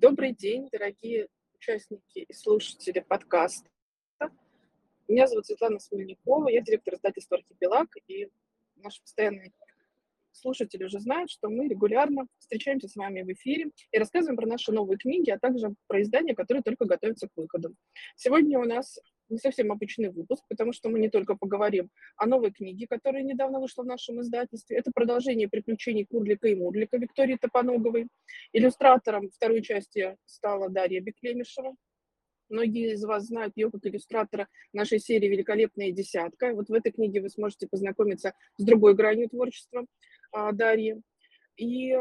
Добрый день, дорогие участники и слушатели подкаста. Меня зовут Светлана Смельникова, я директор издательства «Архипелаг», и наши постоянные слушатели уже знают, что мы регулярно встречаемся с вами в эфире и рассказываем про наши новые книги, а также про издания, которые только готовятся к выходу. Сегодня у нас не совсем обычный выпуск, потому что мы не только поговорим о новой книге, которая недавно вышла в нашем издательстве. Это продолжение приключений Курлика и Мурлика Виктории Топоноговой. Иллюстратором второй части стала Дарья Беклемишева. Многие из вас знают ее как иллюстратора нашей серии «Великолепная десятка». Вот в этой книге вы сможете познакомиться с другой гранью творчества а, Дарьи. И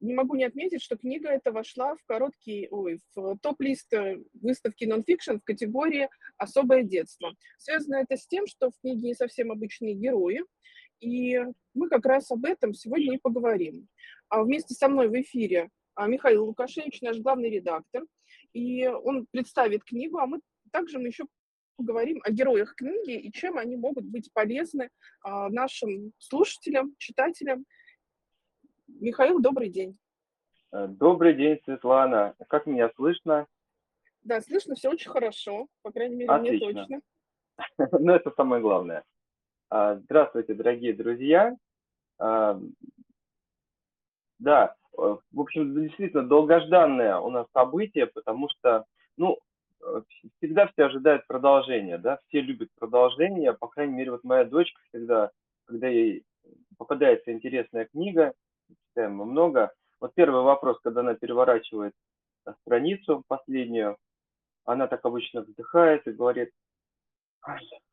не могу не отметить, что книга эта вошла в короткий, ой, в топ-лист э, выставки нонфикшн в категории «Особое детство». Связано это с тем, что в книге не совсем обычные герои, и мы как раз об этом сегодня и поговорим. А вместе со мной в эфире а, Михаил Лукашевич, наш главный редактор, и он представит книгу, а мы также мы еще поговорим о героях книги и чем они могут быть полезны а, нашим слушателям, читателям Михаил, добрый день. Э, добрый день, Светлана. Как меня слышно? Да, слышно все очень хорошо, по крайней мере, Отлично. мне точно. Ну, это самое главное. А, здравствуйте, дорогие друзья. А, да, э, в общем, действительно долгожданное у нас событие, потому что, ну, э, всегда все ожидают продолжения, да, все любят продолжение, по крайней мере, вот моя дочка всегда, когда ей попадается интересная книга, читаем много. Вот первый вопрос, когда она переворачивает э, страницу последнюю, она так обычно вздыхает и говорит,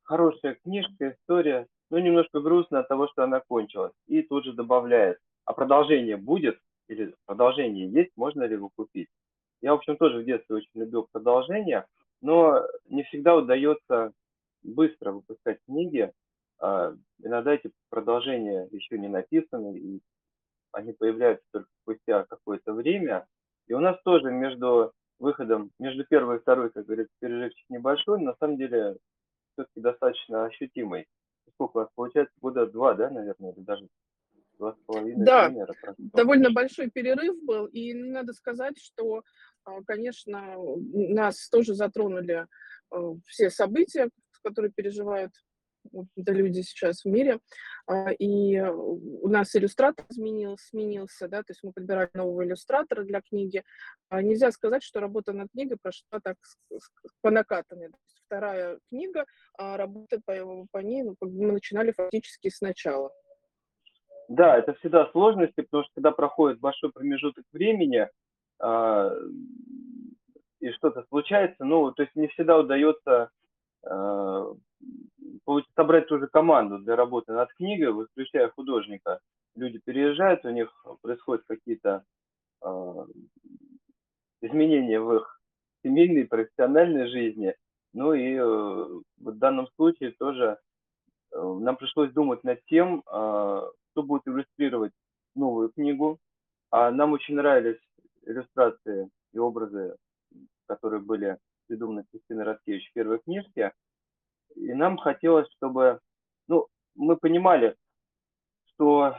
хорошая книжка, история, но немножко грустно от того, что она кончилась. И тут же добавляет, а продолжение будет? Или продолжение есть, можно ли его купить? Я, в общем, тоже в детстве очень любил продолжение, но не всегда удается быстро выпускать книги. А, иногда эти продолжения еще не написаны, и они появляются только спустя какое-то время. И у нас тоже между выходом, между первой и второй, как говорится, перерывчик небольшой, на самом деле все-таки достаточно ощутимый. Сколько у вас получается? Года два, да, наверное, или даже два с половиной? Да, примера, довольно большой перерыв был, и надо сказать, что, а, конечно, нас тоже затронули а, все события, которые переживают да, люди сейчас в мире. А, и у нас иллюстратор изменился, сменился, да, то есть мы подбирали нового иллюстратора для книги. А нельзя сказать, что работа над книгой прошла так по накатанной. Вторая книга, а работа по, по ней, ну, мы начинали фактически сначала. Да, это всегда сложности, потому что когда проходит большой промежуток времени, э, и что-то случается, ну, то есть не всегда удается собрать тоже команду для работы над книгой, включая художника. Люди переезжают, у них происходят какие-то э, изменения в их семейной, профессиональной жизни. Ну и э, в данном случае тоже э, нам пришлось думать над тем, э, кто будет иллюстрировать новую книгу. А нам очень нравились иллюстрации и образы, которые были придуманы Кристиной Роткевич в первой книжке нам хотелось, чтобы, ну, мы понимали, что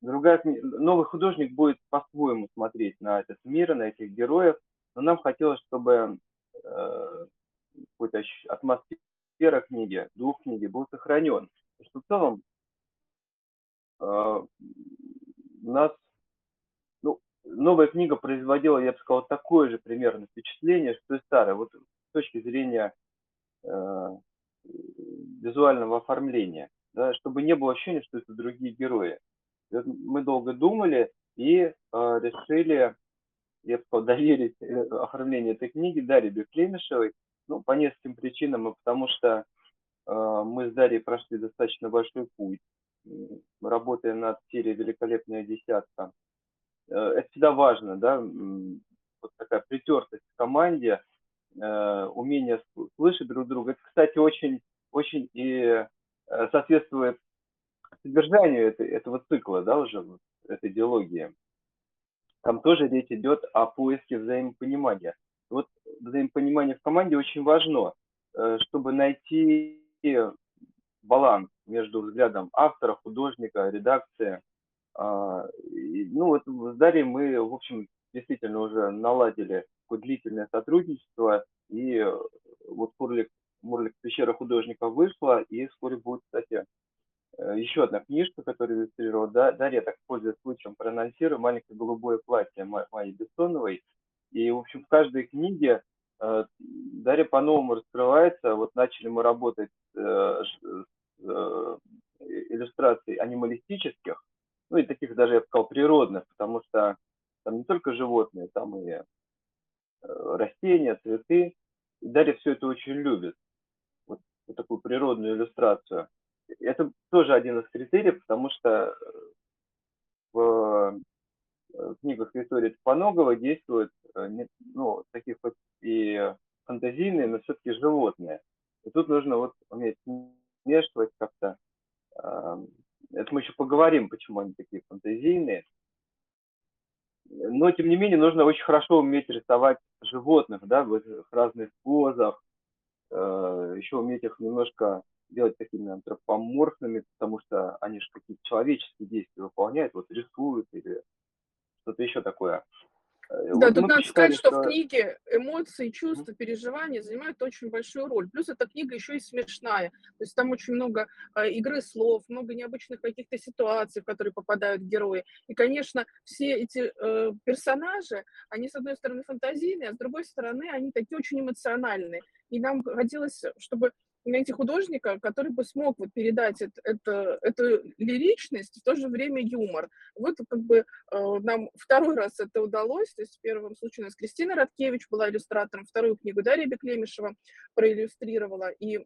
другая, новый художник будет по-своему смотреть на этот мир, на этих героев, но нам хотелось, чтобы э, какой-то атмосфера книги, дух книги был сохранен. Что в целом э, нас ну, новая книга производила, я бы сказал, такое же примерно впечатление, что и старая. Вот с точки зрения Э, визуального оформления, да, чтобы не было ощущения, что это другие герои. Мы долго думали и э, решили, я сказал, доверить э, оформление этой книги Дарье Беклемишевой, ну, по нескольким причинам, и потому что э, мы с Дарьей прошли достаточно большой путь, работая над серией «Великолепная десятка». Э, это всегда важно, да, вот такая притертость в команде – Э, умение слышать друг друга. Это, кстати, очень, очень и э, соответствует содержанию этой, этого цикла, да, уже этой диалогии. Там тоже речь идет о поиске взаимопонимания. Вот взаимопонимание в команде очень важно, э, чтобы найти баланс между взглядом автора, художника, редакции. А, ну вот с Дарьей мы, в общем, действительно уже наладили длительное сотрудничество, и э, вот Мурлик, Мурлик «Пещера художника» вышла, и вскоре будет, кстати, э, еще одна книжка, которую иллюстрировала да, Дарья, так пользуясь случаем, проанонсирую «Маленькое голубое платье» Майи Бессоновой. И, в общем, в каждой книге э, Дарья по-новому раскрывается. Вот начали мы работать с иллюстраций анималистических, ну и таких даже, я бы сказал, природных, потому что там не только животные, там и э, растения, цветы. И Дарья все это очень любит. Вот, такую природную иллюстрацию. Это тоже один из критериев, потому что э, в э, книгах Виктории Топоногова действуют ну, таких вот и фантазийные, но все-таки животные. И тут нужно вот уметь смешивать как-то. Это мы еще поговорим, почему они такие фантазийные но тем не менее нужно очень хорошо уметь рисовать животных, да, в разных позах, э, еще уметь их немножко делать такими антропоморфными, потому что они же какие-то человеческие действия выполняют, вот рисуют или что-то еще такое. Э, да, вот тут надо сказать, что, что в книге эмоции, чувства, переживания занимают очень большую роль. Плюс эта книга еще и смешная. То есть там очень много э, игры слов, много необычных каких-то ситуаций, в которые попадают герои. И, конечно, все эти э, персонажи, они, с одной стороны, фантазийные, а с другой стороны, они такие очень эмоциональные. И нам хотелось, чтобы найти художника, который бы смог вот передать это, это, эту лиричность, в то же время юмор. Вот как бы э, нам второй раз это удалось, то есть в первом случае у нас Кристина Радкевич была иллюстратором, вторую книгу Дарья Беклемишева проиллюстрировала, и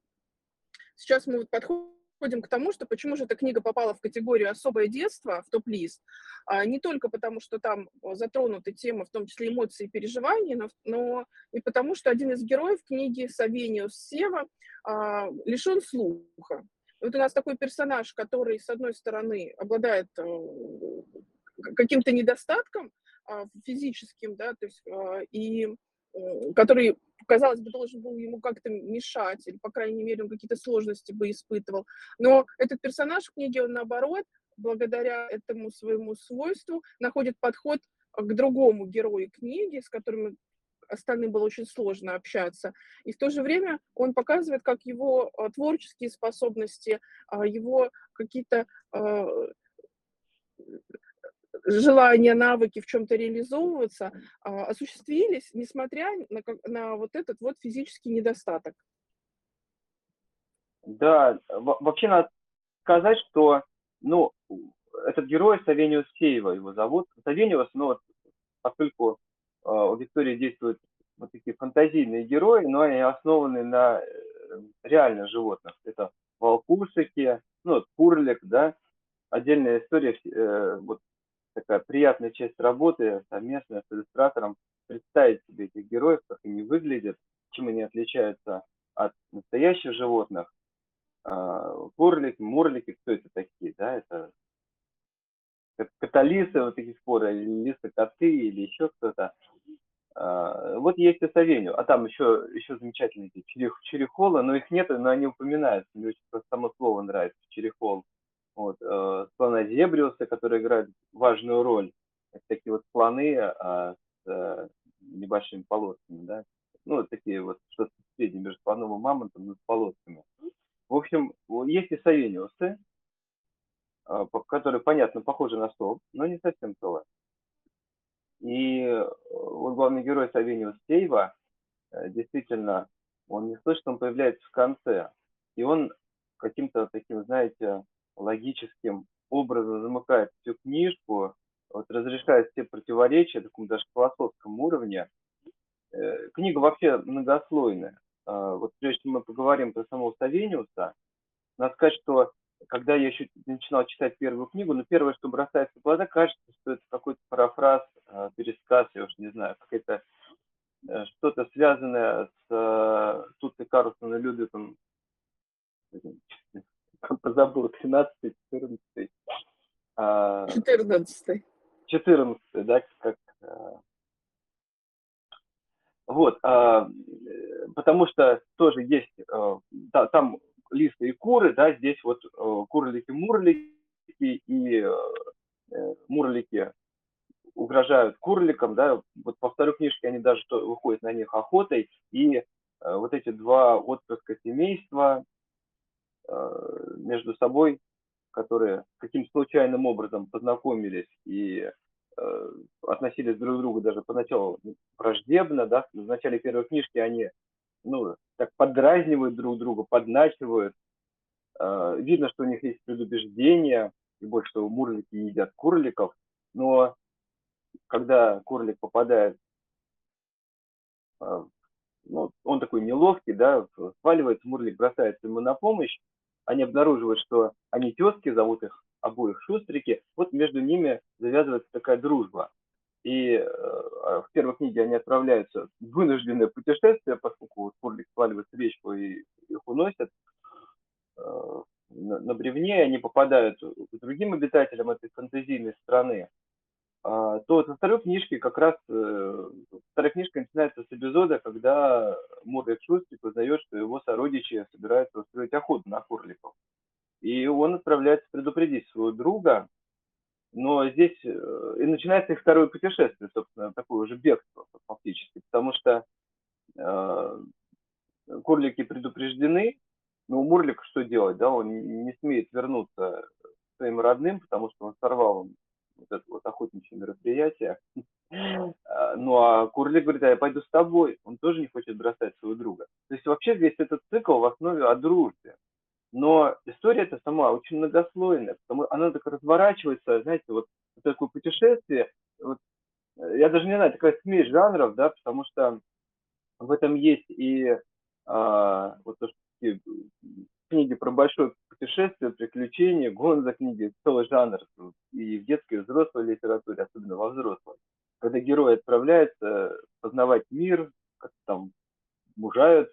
сейчас мы вот подходим подходим к тому, что почему же эта книга попала в категорию «Особое детство» в топ-лист, а, не только потому, что там затронуты темы, в том числе эмоции и переживания, но, но и потому, что один из героев книги Савениус Сева а, лишен слуха. Вот у нас такой персонаж, который, с одной стороны, обладает э, каким-то недостатком а, физическим, да, то есть, и который казалось бы, должен был ему как-то мешать, или, по крайней мере, он какие-то сложности бы испытывал. Но этот персонаж в книге, он наоборот, благодаря этому своему свойству, находит подход к другому герою книги, с которым остальным было очень сложно общаться. И в то же время он показывает, как его а, творческие способности, а, его какие-то а, желания, навыки в чем-то реализовываться а, осуществились, несмотря на, на вот этот вот физический недостаток. Да, вообще надо сказать, что, ну, этот герой Савениус Сеева его зовут. Савениус, ну, вот, поскольку э, у Виктории действуют вот такие фантазийные герои, но они основаны на э, реальных животных. Это волкушики, ну, вот, пурлик, да, отдельная история, э, вот такая приятная часть работы совместная с иллюстратором, представить себе этих героев, как они выглядят, чем они отличаются от настоящих животных. Курлики, а, мурлики, кто это такие, да, это каталисы вот таких спор, или лисы коты, или еще кто-то. А, вот есть и Савеню, а там еще, еще замечательные эти черехолы, но их нет, но они упоминаются, мне очень само слово нравится, черехол вот, э, слонозебриусы, которые играют важную роль. Это такие вот слоны а, с э, небольшими полосками, да. Ну, такие вот, что-то среднее между слоном и мамонтом, но с полосками. В общем, есть и савениусы, э, которые, понятно, похожи на сов, но не совсем совы. И э, вот главный герой Савениус Сейва, э, действительно, он не слышит, он появляется в конце. И он каким-то таким, знаете, логическим образом замыкает всю книжку, вот разрешает все противоречия, таком даже философском уровне. Э, книга вообще многослойная. А, вот прежде чем мы поговорим про самого Савениуса, надо сказать, что когда я еще начинал читать первую книгу, ну, первое, что бросается в глаза, кажется, что это какой-то парафраз, а, пересказ, я уж не знаю, какая-то э, что-то связанное с э, Тут и Карлсоном и Людвигом позабыл, 13 14 14 14 да, как... А, вот, а, потому что тоже есть, а, там лисы и куры, да, здесь вот курлики-мурлики и подражают курликам, да, вот во второй книжке они даже выходят на них охотой, и вот эти два отпрыска семейства между собой, которые каким случайным образом познакомились и относились друг к другу даже поначалу враждебно, да, в начале первой книжки они, ну, так подразнивают друг друга, подначивают, видно, что у них есть предубеждение, и больше что мурлики едят курликов, но когда курлик попадает, ну, он такой неловкий, да, сваливается, мурлик бросается ему на помощь, они обнаруживают, что они тетки, зовут их обоих шустрики, вот между ними завязывается такая дружба. И э, в первой книге они отправляются в вынужденное путешествие, поскольку вот Курлик сваливает в речку и их уносят э, на, на бревне, они попадают к другим обитателям этой фантазийной страны. А, то вот во второй книжке как раз, э, вторая книжка начинается с эпизода, когда Мурлик Шустрик узнает, что его сородичи собираются устроить охоту на курликов. И он отправляется предупредить своего друга, но здесь э, и начинается их второе путешествие, собственно, такое уже бегство фактически, потому что э, курлики предупреждены, но у Мурлика что делать, да, он не смеет вернуться своим родным, потому что он сорвал вот это вот охотничье мероприятие. А, ну а Курлик говорит, а я пойду с тобой. Он тоже не хочет бросать своего друга. То есть вообще весь этот цикл в основе о дружбе. Но история эта сама очень многослойная, потому она так разворачивается, знаете, вот, вот такое путешествие, вот, э, я даже не знаю, такая смесь жанров, да, потому что в этом есть и а, вот то, что книги про большое путешествие, приключения, гон за книги, целый жанр и в детской, и в взрослой литературе, особенно во взрослой. Когда герой отправляется познавать мир, как там мужают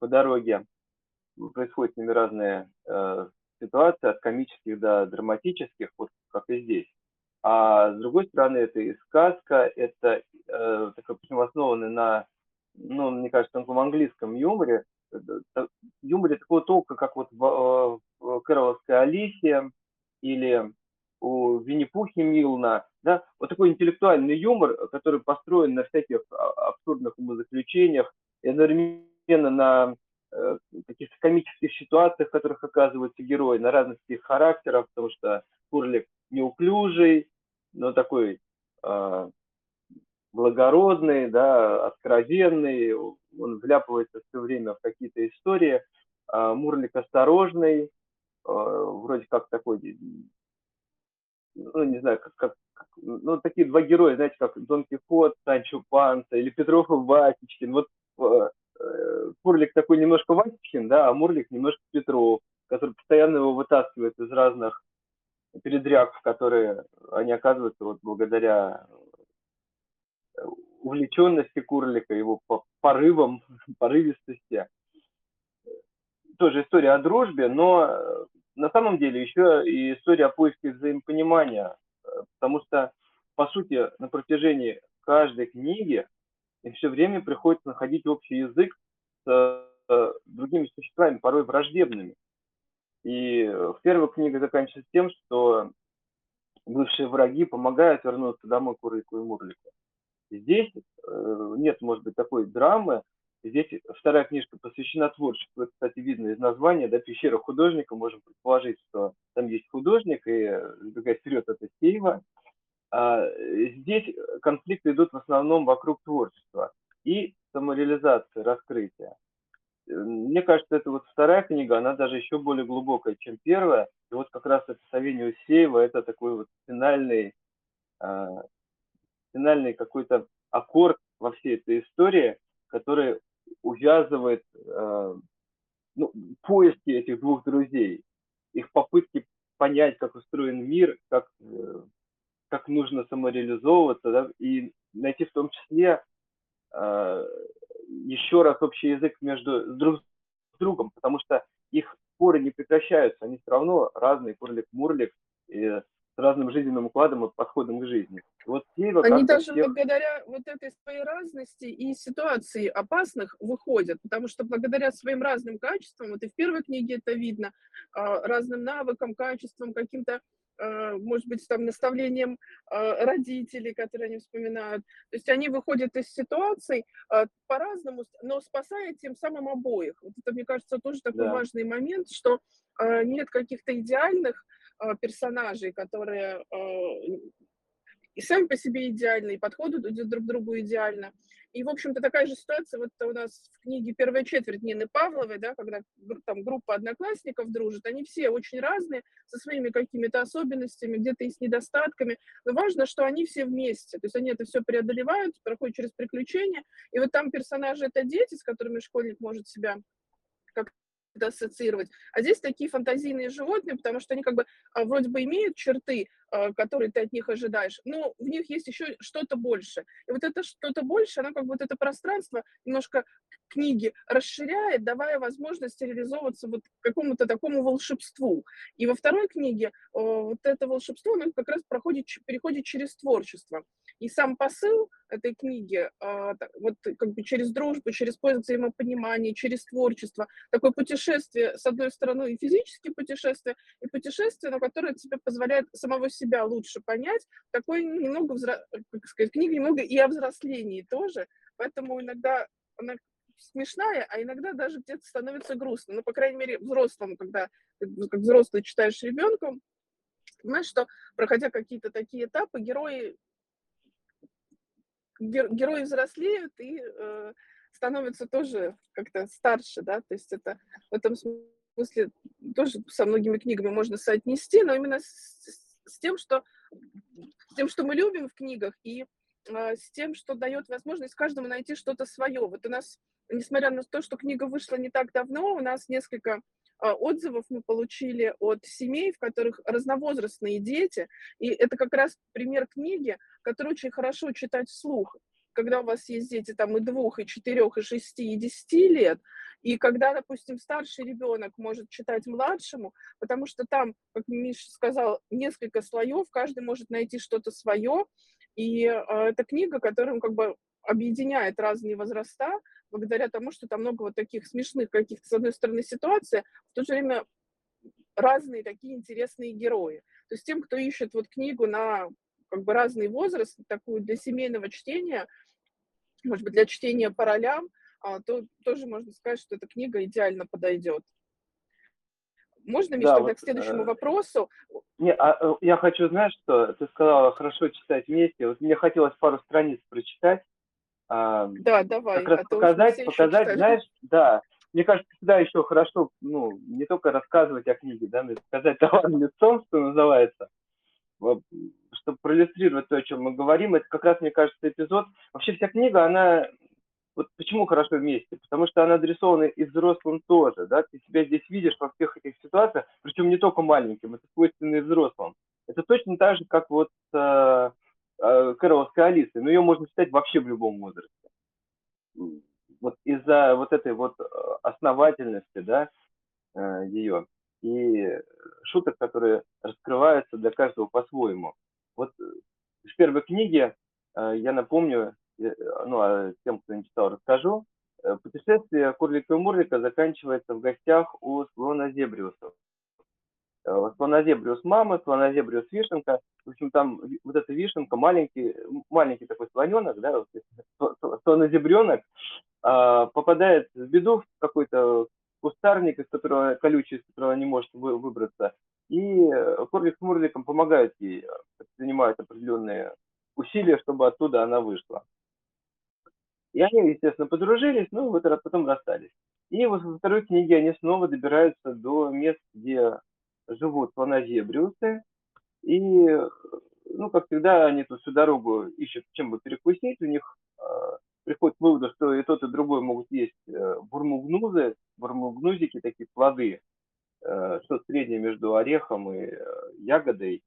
по дороге, происходят с ними разные э, ситуации, от комических до драматических, вот как и здесь. А с другой стороны, это и сказка, это э, такой, основанный на, ну, мне кажется, английском юморе, юморе такого толка, как вот в, в Кэроловской Алисе или у Винни-Пухи Милна, да, вот такой интеллектуальный юмор, который построен на всяких а, абсурдных умозаключениях и одновременно на э, каких-то комических ситуациях, в которых оказываются герои, на разности их характеров, потому что Курлик неуклюжий, но такой э, благородный, да, откровенный, он вляпывается все время в какие-то истории. А Мурлик осторожный, а, вроде как такой, ну, не знаю, как, как, ну, такие два героя, знаете, как Дон Кихот, Санчо Панса или Петров и Васечкин. Вот э, Мурлик такой немножко Васечкин, да, а Мурлик немножко Петров, который постоянно его вытаскивает из разных передряг, в которые они оказываются вот благодаря увлеченности Курлика, его порывом, порывистости. Тоже история о дружбе, но э, на самом деле еще и история о поиске взаимопонимания, э, потому что, по сути, на протяжении каждой книги им все время приходится находить общий язык с э, другими существами, порой враждебными. И в первой книге заканчивается тем, что бывшие враги помогают вернуться домой Курику и Мурлику. Здесь э, нет, может быть, такой драмы. Здесь вторая книжка посвящена творчеству. Это, кстати, видно из названия, да, «Пещера художника». Можем предположить, что там есть художник, и, забегая вперед, это Сейва. А здесь конфликты идут в основном вокруг творчества и самореализации, раскрытия. Мне кажется, это вот вторая книга, она даже еще более глубокая, чем первая. И вот как раз это Савинию Сеева, это такой вот финальный а, финальный какой-то аккорд во всей этой истории, который увязывает э, ну, поиски этих двух друзей, их попытки понять, как устроен мир, как, э, как нужно самореализовываться, да, и найти в том числе э, еще раз общий язык между друг с другом, потому что их споры не прекращаются, они все равно разные, Курлик-Мурлик, и с разным жизненным укладом и подходом к жизни. Вот Киева Они даже всех... благодаря вот этой своей разности и ситуации опасных выходят, потому что благодаря своим разным качествам, вот и в первой книге это видно, а, разным навыкам, качествам, каким-то э, может быть, там наставлением э, родителей, которые они вспоминают. То есть они выходят из ситуаций по-разному, но спасая тем самым обоих. Вот это, мне кажется, тоже такой Да. важный момент, что нет каких-то идеальных персонажей, которые и сами по себе идеальны, и подходят друг к другу идеально. И, в общем-то, такая же ситуация. Вот у нас в книге «Первая четверть» Нины Павловой, да, когда там группа одноклассников дружит, они все очень разные, со своими какими-то особенностями, где-то и с недостатками, но важно, что они все вместе, то есть они это все преодолевают, проходят через приключения, и вот там персонажи — это дети, с которыми школьник может себя как ассоциировать. А здесь такие фантазийные животные, потому что они как бы а, вроде бы имеют черты, а, которые ты от них ожидаешь, но в них есть еще что-то больше. И вот это что-то больше, оно как бы вот это пространство немножко книги расширяет, давая возможность реализовываться вот какому-то такому волшебству. И во второй книге вот это волшебство, оно как раз проходит, переходит через творчество. И сам посыл этой книги, а, вот как бы через дружбу, через поиск взаимопонимания, через творчество, такое путешествие, с одной стороны, и физические путешествия, и путешествие, но которое тебе позволяет самого себя лучше понять, такой немного, взро... как сказать, книга немного и о взрослении тоже, поэтому иногда она смешная, а иногда даже где-то становится грустно. Ну, по крайней мере, взрослому, когда как взрослый читаешь ребенку, понимаешь, что, проходя какие-то такие этапы, герои герои взрослеют и э, становятся тоже как-то старше, да, то есть это в этом смысле тоже со многими книгами можно соотнести, но именно с тем, что с тем, что мы любим в книгах, и э, с тем, что дает возможность каждому найти что-то свое. Вот у нас, несмотря на то, что книга вышла не так давно, у нас несколько а, отзывов мы получили от семей, в которых разновозрастные дети, и это как раз пример книги, которую очень хорошо читать вслух, когда у вас есть дети там и двух, и четырех, и шести, и десяти лет, и когда, допустим, старший ребенок может читать младшему, потому что там, как Миша сказал, несколько слоев, каждый может найти что-то свое, и э, это книга, которая как бы объединяет разные возраста, благодаря тому, что там много вот таких смешных каких-то, с одной стороны, ситуаций, в то же время разные такие интересные герои. То есть тем, кто ищет вот книгу на как бы разный возраст, такую для семейного чтения, может быть, для чтения по ролям, а, то тоже можно сказать, что эта книга идеально подойдет. Можно, Миш, да, тогда вот, к следующему э, вопросу? Не, а, э, я хочу, знаешь, что ты сказала хорошо читать вместе. Вот мне хотелось пару страниц прочитать, да, давай. Как раз а показать, показать, знаешь, да. Мне кажется, всегда еще хорошо, ну, не только рассказывать о книге, да, но сказать товарным лицом, что называется, чтобы проиллюстрировать то, о чем мы говорим. Это как раз, мне кажется, эпизод. Вообще вся книга, она вот почему хорошо вместе? Потому что она адресована и взрослым тоже, да, ты себя здесь видишь во всех этих ситуациях, причем не только маленьким, это свойственно и взрослым. Это точно так же, как вот э, э, Кэроловской Алисы, но ее можно читать вообще в любом возрасте. Вот из-за вот этой вот э, основательности, да, э, ее и шуток, которые раскрываются для каждого по-своему. Вот э, в первой книге, я напомню, ну, а тем, кто не читал, расскажу, путешествие Курлика и Мурлика заканчивается в гостях у слона Зебриусов. Э, слонозебриус мама, слонозебриус вишенка. В общем, там вот эта вишенка, маленький, маленький такой слоненок, да, слонозебренок, а, попадает в беду в какой-то кустарник, из которого, колючий, из которого не может выбраться. И Корлик с Мурликом помогают ей, занимают определенные усилия, чтобы оттуда она вышла. И они, естественно, подружились, ну, вот потом расстались. И вот во второй книге они снова добираются до мест, где живут планозебриусы, и, ну, как всегда, они тут всю дорогу ищут, чем бы перекусить, у них э, приходит к выводу, что и тот, и другой могут есть э, бурмугнузы, бурмугнузики, такие плоды, э, что среднее между орехом и э, ягодой,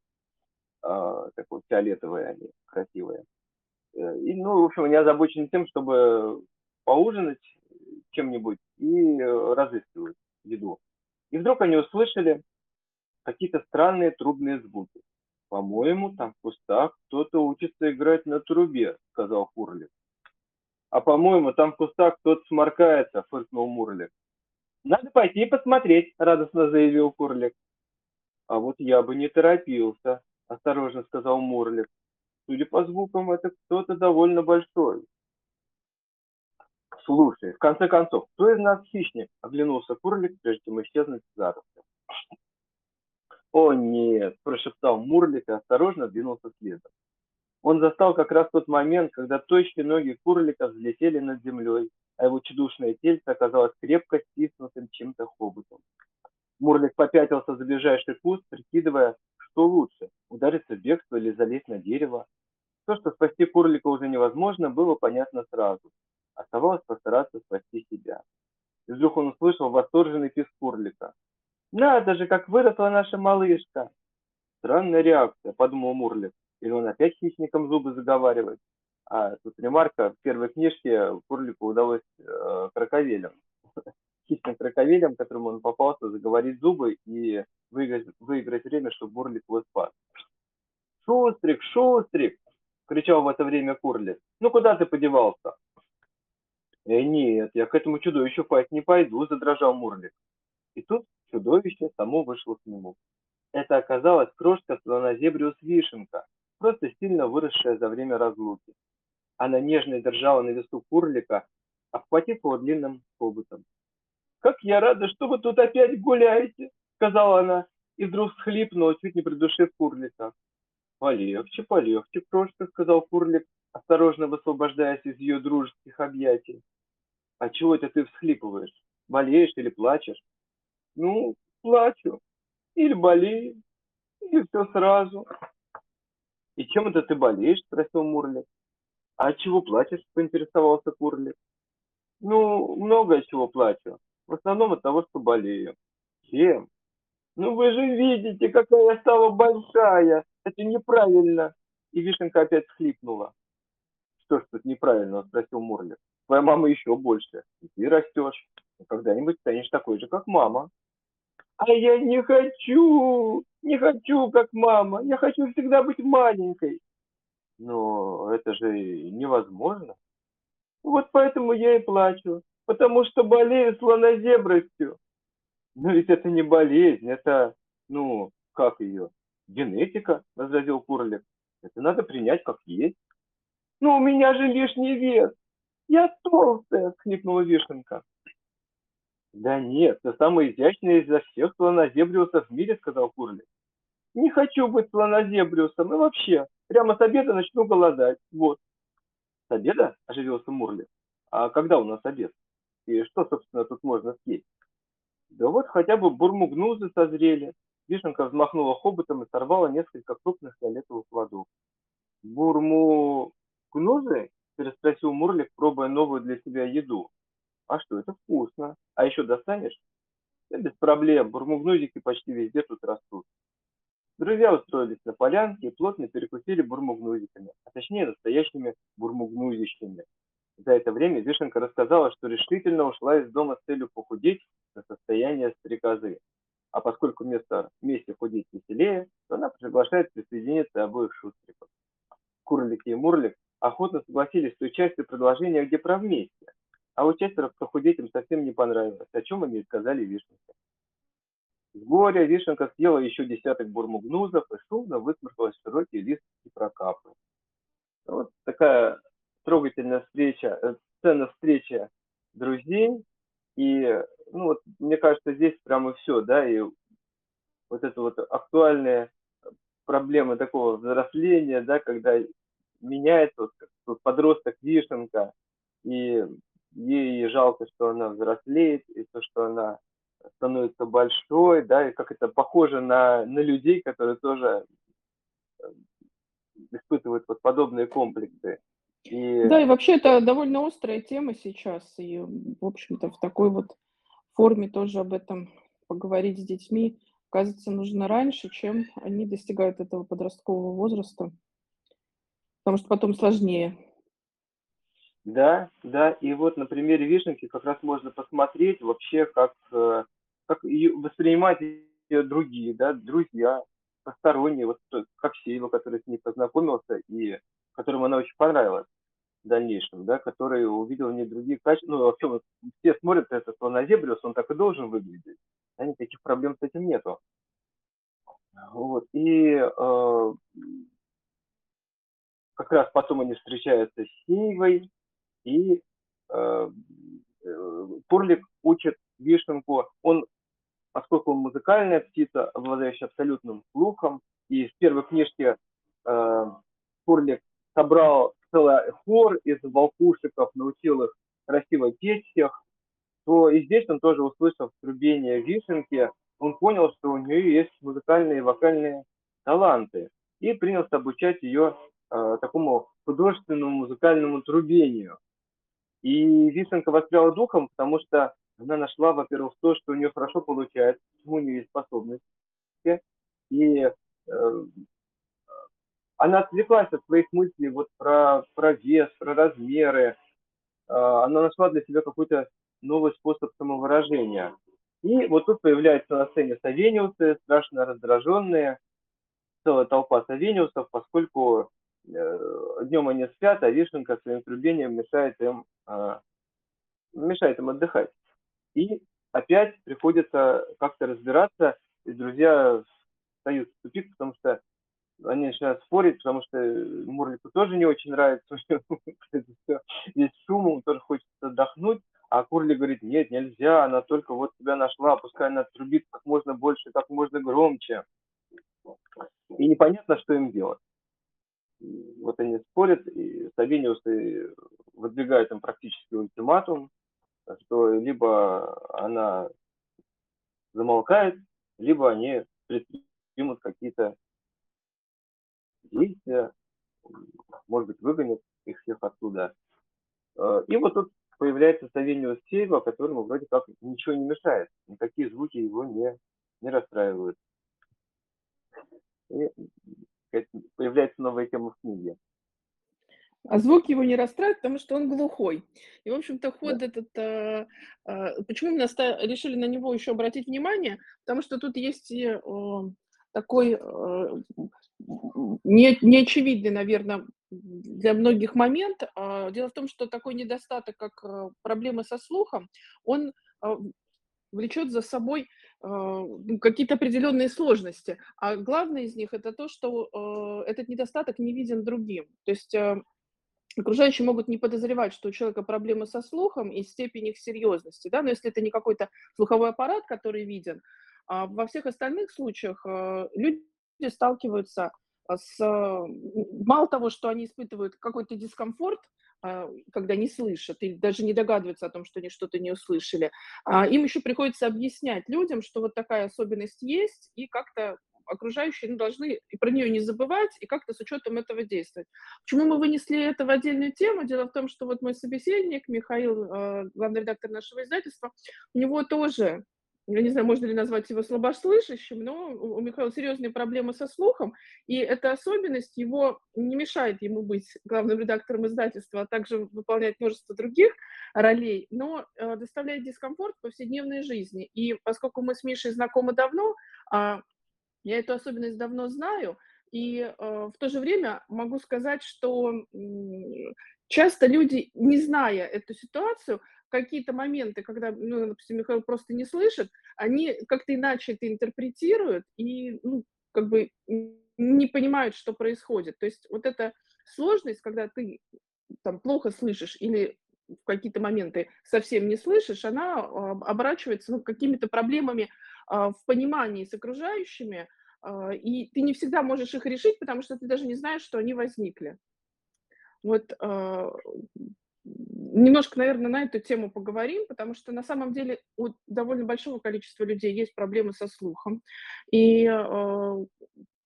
э, такой фиолетовые они, красивые. И, ну, в общем, они озабочены тем, чтобы поужинать чем-нибудь и разыскивают еду. И вдруг они услышали какие-то странные трубные звуки. «По-моему, там в кустах кто-то учится играть на трубе», — сказал Хурлик. «А по-моему, там в кустах кто-то сморкается», — фыркнул Мурлик. «Надо пойти посмотреть», — радостно заявил Курлик. А вот я бы не торопился, осторожно сказал Мурлик. Судя по звукам, это кто-то довольно большой. Слушай, в конце концов, кто из нас хищник? Оглянулся Курлик, прежде чем исчезнуть в заросли. О нет, прошептал Мурлик и осторожно двинулся следом. Он застал как раз тот момент, когда тощие ноги Курлика взлетели над землей, а его чудушное тельце оказалось крепко стиснутым чем-то хоботом. Мурлик попятился за ближайший куст, прикидывая, что лучше – удариться в бегство или залезть на дерево. То, что спасти Курлика уже невозможно, было понятно сразу. Оставалось постараться спасти себя. И вдруг он услышал восторженный писк Курлика. «Надо же, как выросла наша малышка!» Странная реакция, подумал Мурлик. Или он опять хищником зубы заговаривает. А тут ремарка, в первой книжке Курлику удалось э, краковелем хищным крокодилем, которому он попался, заговорить зубы и выиграть, выиграть время, чтобы Бурлик его спас. «Шустрик, Шустрик!» — кричал в это время Курлик. «Ну куда ты подевался?» «Э, нет, я к этому чудовищу пасть не пойду», — задрожал Мурлик. И тут чудовище само вышло к нему. Это оказалась крошка слонозебриус вишенка, просто сильно выросшая за время разлуки. Она нежно держала на весу Курлика, обхватив его длинным хоботом. «Как я рада, что вы тут опять гуляете!» — сказала она, и вдруг схлипнула, чуть не придушив Курлика. «Полегче, полегче, крошка», — сказал Курлик, осторожно высвобождаясь из ее дружеских объятий. «А чего это ты всхлипываешь? Болеешь или плачешь?» «Ну, плачу. Или болею. Или все сразу». «И чем это ты болеешь?» — спросил Мурлик. «А чего плачешь?» — поинтересовался Курлик. «Ну, много чего плачу. В основном от того, что болею. Чем? Ну вы же видите, какая я стала большая. Это неправильно. И Вишенка опять схлипнула. Что ж тут неправильно, спросил Мурлик. Твоя мама еще больше. И ты растешь. И когда-нибудь станешь такой же, как мама. А я не хочу, не хочу, как мама. Я хочу всегда быть маленькой. Но это же невозможно. Вот поэтому я и плачу потому что болею слонозебростью. Но ведь это не болезнь, это, ну, как ее, генетика, возразил Курлик. Это надо принять как есть. Ну, у меня же лишний вес. Я толстая, всхлипнула Вишенка. Да нет, ты самая изящная из всех слонозебриусов в мире, сказал Курлик. Не хочу быть слонозебриусом и вообще, прямо с обеда начну голодать. Вот. С обеда? Оживился Мурлик. А когда у нас обед? И что, собственно, тут можно съесть? Да вот хотя бы бурмугнузы созрели. Вишенка взмахнула хоботом и сорвала несколько крупных фиолетовых плодов. «Бурмугнузы?» – переспросил Мурлик, пробуя новую для себя еду. «А что, это вкусно. А еще достанешь?» «Да без проблем, бурмугнузики почти везде тут растут». Друзья устроились на полянке и плотно перекусили бурмугнузиками, а точнее настоящими бурмугнузищами. За это время Вишенка рассказала, что решительно ушла из дома с целью похудеть на состояние стрекозы. А поскольку вместо вместе худеть веселее, то она приглашает присоединиться обоих шустриков. Курлик и Мурлик охотно согласились с частью предложения, где про вместе. А у Честеров похудеть им совсем не понравилось, о чем они и сказали Вишенке. С горя Вишенка съела еще десяток бурмугнузов и шумно высморкалась в широкий лист и прокапы. Вот такая трогательная встреча, э, сцена встречи друзей. И, ну вот, мне кажется, здесь прямо все, да, и вот это вот актуальные проблемы такого взросления, да, когда меняется вот, вот подросток Вишенка, и ей жалко, что она взрослеет, и то, что она становится большой, да, и как это похоже на, на людей, которые тоже э, испытывают вот подобные комплексы. И... Да, и вообще это довольно острая тема сейчас, и, в общем-то, в такой вот форме тоже об этом поговорить с детьми, кажется, нужно раньше, чем они достигают этого подросткового возраста, потому что потом сложнее. Да, да, и вот на примере вишенки как раз можно посмотреть вообще, как, э, как воспринимать ее другие, да, друзья, посторонние, вот как Сеева, который с ней познакомился и которым она очень понравилась в дальнейшем, да, который увидел не другие качества, ну, вообще, вот, все смотрят этот слонозебриус, он так и должен выглядеть, да, никаких проблем с этим нету. Вот. И э, как раз потом они встречаются с Сеевой, и э, э, Пурлик учит Вишенку, он, поскольку он музыкальная птица, обладающая абсолютным слухом, и в первой книжке э, собрал целый хор из волкушиков, научил их красиво петь всех, то и здесь он тоже услышал трубение вишенки, он понял, что у нее есть музыкальные и вокальные таланты, и принялся обучать ее э, такому художественному музыкальному трубению. И Вишенка воспряла духом, потому что она нашла, во-первых, то, что у нее хорошо получается, у нее есть способности. И э, она отвлеклась от своих мыслей вот про, про вес, про размеры. Э, она нашла для себя какой-то новый способ самовыражения. И вот тут появляются на сцене Савениусы, страшно раздраженные, целая толпа Савениусов, поскольку э, днем они спят, а Вишенка своим трубением мешает им, э, мешает им отдыхать. И опять приходится как-то разбираться, и друзья встают в тупик, потому что они начинают спорить, потому что Мурлику тоже не очень нравится, здесь шум, он тоже хочет отдохнуть, а Курли говорит, нет, нельзя, она только вот тебя нашла, пускай она трубит как можно больше, как можно громче. И непонятно, что им делать. Вот они спорят, и Савиниус выдвигает им практически ультиматум, что либо она замолкает, либо они предпримут какие-то действия, может быть, выгонят их всех оттуда. Э, и вот тут появляется Савениус Сейва, которому вроде как ничего не мешает, никакие звуки его не, не расстраивают. И появляется новая тема в книге. А звук его не расстраивает, потому что он глухой. И, в общем-то, ход да. этот... А, а, почему мы решили на него еще обратить внимание? Потому что тут есть и а, такой а, не, неочевидный, наверное, для многих момент. А, дело в том, что такой недостаток, как а, проблемы со слухом, он а, влечет за собой ну, какие-то определенные сложности. А главное из них это то, что этот недостаток не виден другим. То есть окружающие могут не подозревать, что у человека проблемы со слухом и степень их серьезности, да, но если это не какой-то слуховой аппарат, который виден, а во всех остальных случаях люди сталкиваются с... Мало того, что они испытывают какой-то дискомфорт, а, когда не слышат или даже не догадываются о том, что они что-то не услышали, а, им еще приходится объяснять людям, что вот такая особенность есть, и как-то окружающие ну, должны и про нее не забывать, и как-то с учетом этого действовать. Почему мы вынесли это в отдельную тему? Дело в том, что вот мой собеседник, Михаил, а, главный редактор нашего издательства, у него тоже я не знаю, можно ли назвать его слабослышащим, но у Михаила серьезные проблемы со слухом, и эта особенность его не мешает ему быть главным редактором издательства, а также выполнять множество других ролей, но э, доставляет дискомфорт в повседневной жизни. И поскольку мы с Мишей знакомы давно, э, я эту особенность давно знаю, и э, в то же время могу сказать, что э, часто люди, не зная эту ситуацию, какие-то моменты, когда, ну, допустим, Михаил просто не слышит, они как-то иначе это интерпретируют и, ну, как бы не понимают, что происходит. То есть вот эта сложность, когда ты там плохо слышишь или в какие-то моменты совсем не слышишь, она а, оборачивается ну, какими-то проблемами в понимании с окружающими, а, и ты не всегда можешь их решить, потому что ты даже не знаешь, что они возникли. Вот немножко, наверное, на эту тему поговорим, потому что на самом деле у довольно большого количества людей есть проблемы со слухом. И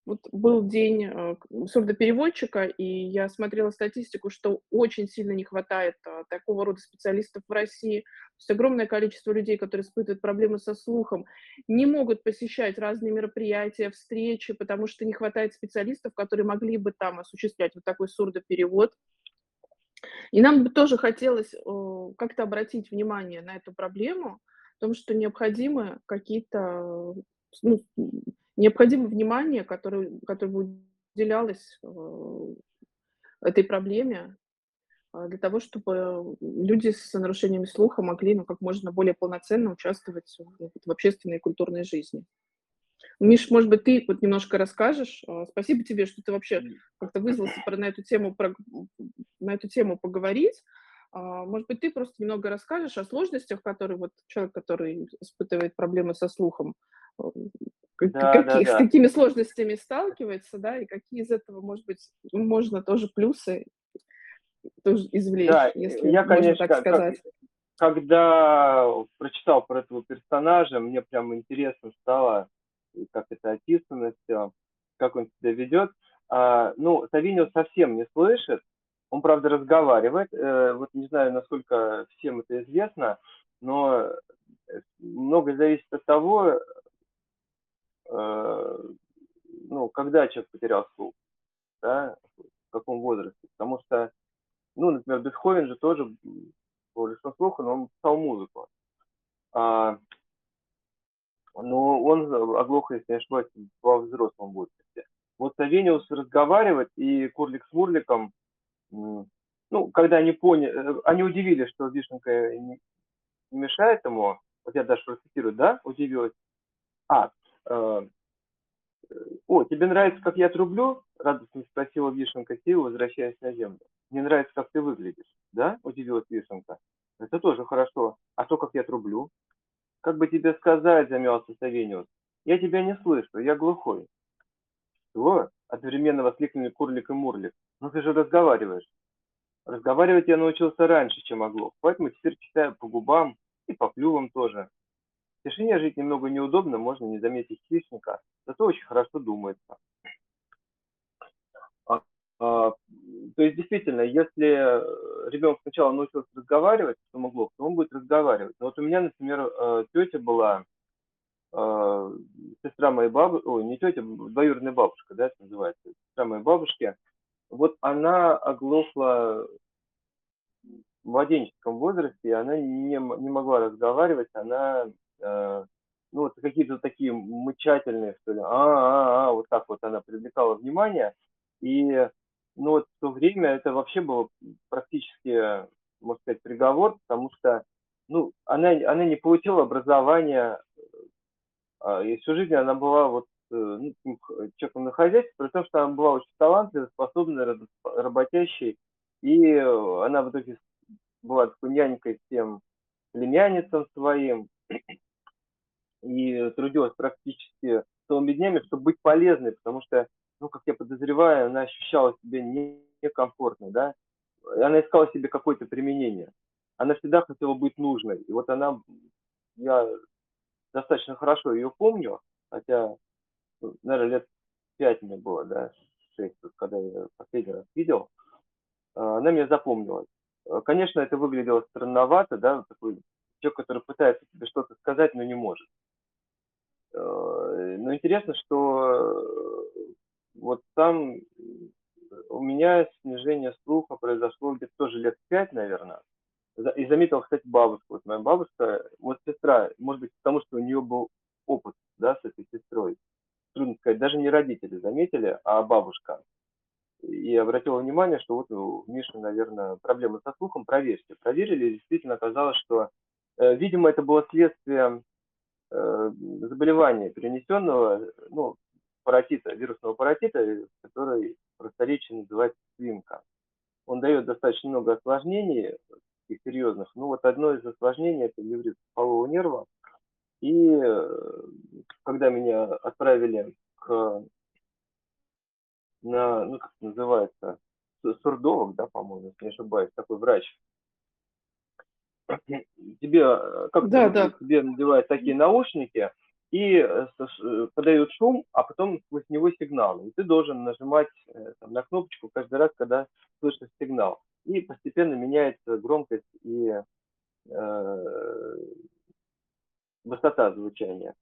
вот был день э, сурдопереводчика, и я смотрела статистику, что очень сильно не хватает э, такого рода специалистов в России. То есть огромное количество людей, которые испытывают проблемы со слухом, не могут посещать разные мероприятия, встречи, потому что не хватает специалистов, которые могли бы там осуществлять вот такой сурдоперевод. И нам бы тоже хотелось как-то обратить внимание на эту проблему, в том, что необходимы какие-то, ну, необходимо внимание, которое, которое бы уделялось этой проблеме, а, для того, чтобы люди с нарушениями слуха могли ну, как можно более полноценно участвовать в общественной и культурной жизни. Миш, может быть, ты вот немножко расскажешь. А, спасибо тебе, что ты вообще как-то вызвался про, на эту тему про, на эту тему поговорить. А, может быть, ты просто немного расскажешь о сложностях, которые вот человек, который испытывает проблемы со слухом, да, какие, да, да. с какими сложностями сталкивается, да, и какие из этого, может быть, можно тоже плюсы тоже извлечь, да, если я, можно конечно, так сказать. Как, когда прочитал про этого персонажа, мне прям интересно стало, как это описано все, как он себя ведет. А, ну, Савиниус совсем не слышит, он, правда, разговаривает. Э, вот не знаю, насколько всем это известно, но многое зависит от того, э, ну, когда человек потерял слух, да, в каком возрасте. Потому что, ну, например, Бетховен же тоже был лишен слуха, но он писал музыку. А, но он оглох, если не ошибаюсь, во взрослом возрасте. Вот Савениус разговаривает, и Курлик с Мурликом ну, когда они поняли, э, они удивились, что вишенка не, не мешает ему, вот я даже процитирую, да, удивилась. А, э, о, тебе нравится, как я трублю? Радостно спросила Вишенка Сила, возвращаясь на землю. Мне нравится, как ты выглядишь, да? Удивилась Вишенка. Это тоже хорошо. А то, как я трублю? Как бы тебе сказать, замялся Савениус. Я тебя не слышу, я глухой. Что? Одновременно воскликнули Курлик и Мурлик. Ну ты же разговариваешь. Разговаривать я научился раньше, чем оглох, поэтому теперь читаю по губам и по клювам тоже. В тишине жить немного неудобно, можно не заметить хищника, зато очень хорошо думается. А, а, то есть, действительно, если ребенок сначала научился разговаривать, что могло, то он будет разговаривать. Но вот у меня, например, э, тетя была, э, сестра моей бабушки, ой, не тетя, двоюродная бабушка, да, это называется, сестра моей бабушки, вот она оглохла в младенческом возрасте, она не, не могла разговаривать, она, э, ну, вот какие-то такие мычательные, что ли, а, а, а, вот так вот она привлекала внимание, и, ну, вот в то время это вообще было практически, можно сказать, приговор, потому что, ну, она, она не получила образования, э, и всю жизнь она была вот Э, ну, человеком на хозяйстве, при том, что она была очень талантливой, способной, работящей, и э, она в итоге была такой нянькой всем племянницам своим, и трудилась практически целыми днями, чтобы быть полезной, потому что, ну, как я подозреваю, она ощущала себя некомфортно, да, она искала себе какое-то применение. Она всегда хотела быть нужной. И вот она, я достаточно хорошо ее помню, хотя ну, наверное, лет пять мне было, да, шесть, когда я последний раз видел, а, она мне запомнилась. А, конечно, это выглядело странновато, да, такой человек, который пытается тебе что-то сказать, но не может. А, но интересно, что э, вот там у меня снижение слуха произошло где-то тоже лет пять, наверное. И заметил, кстати, бабушку. Вот моя бабушка, вот сестра, может быть, потому что у нее был опыт, да, с этой сестрой трудно сказать, даже не родители заметили, а бабушка. И обратила внимание, что вот у Миши, наверное, проблемы со слухом, проверьте. Проверили, и действительно оказалось, что, э, видимо, это было следствие э, заболевания, перенесенного, ну, паротита, вирусного паротита, который просторечие называется свинка. Он дает достаточно много осложнений, таких серьезных. Ну, вот одно из осложнений – это неврит полового нерва, и э, когда меня отправили к, на, ну, как это называется, сурдолог, да, по-моему, если не ошибаюсь, такой врач, тебе, э, как да, да. тебе надевают такие наушники и э, подают шум, а потом сквозь него сигнал. И ты должен нажимать там, на кнопочку каждый раз, когда слышишь сигнал. И постепенно меняется громкость и э, высота звучания.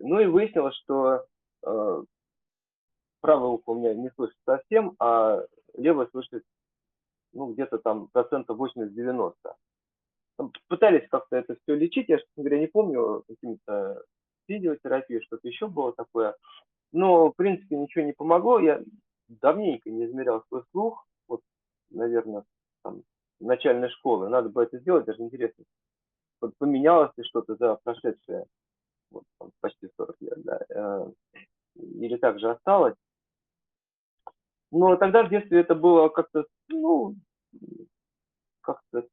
Ну и выяснилось, что э, правое ухо у меня не слышит совсем, а левое слышит ну, где-то там процентов 80-90. Пытались как-то это все лечить, я, честно говоря, не помню, какими-то физиотерапией, что-то еще было такое. Но, в принципе, ничего не помогло. Я давненько не измерял свой слух. Вот, наверное, там, начальной школы. Надо бы это сделать, даже интересно, поменялось ли что-то за прошедшее вот, там, почти 40 лет, да, э, или так же осталось. Но тогда в детстве это было как-то, ну, как-то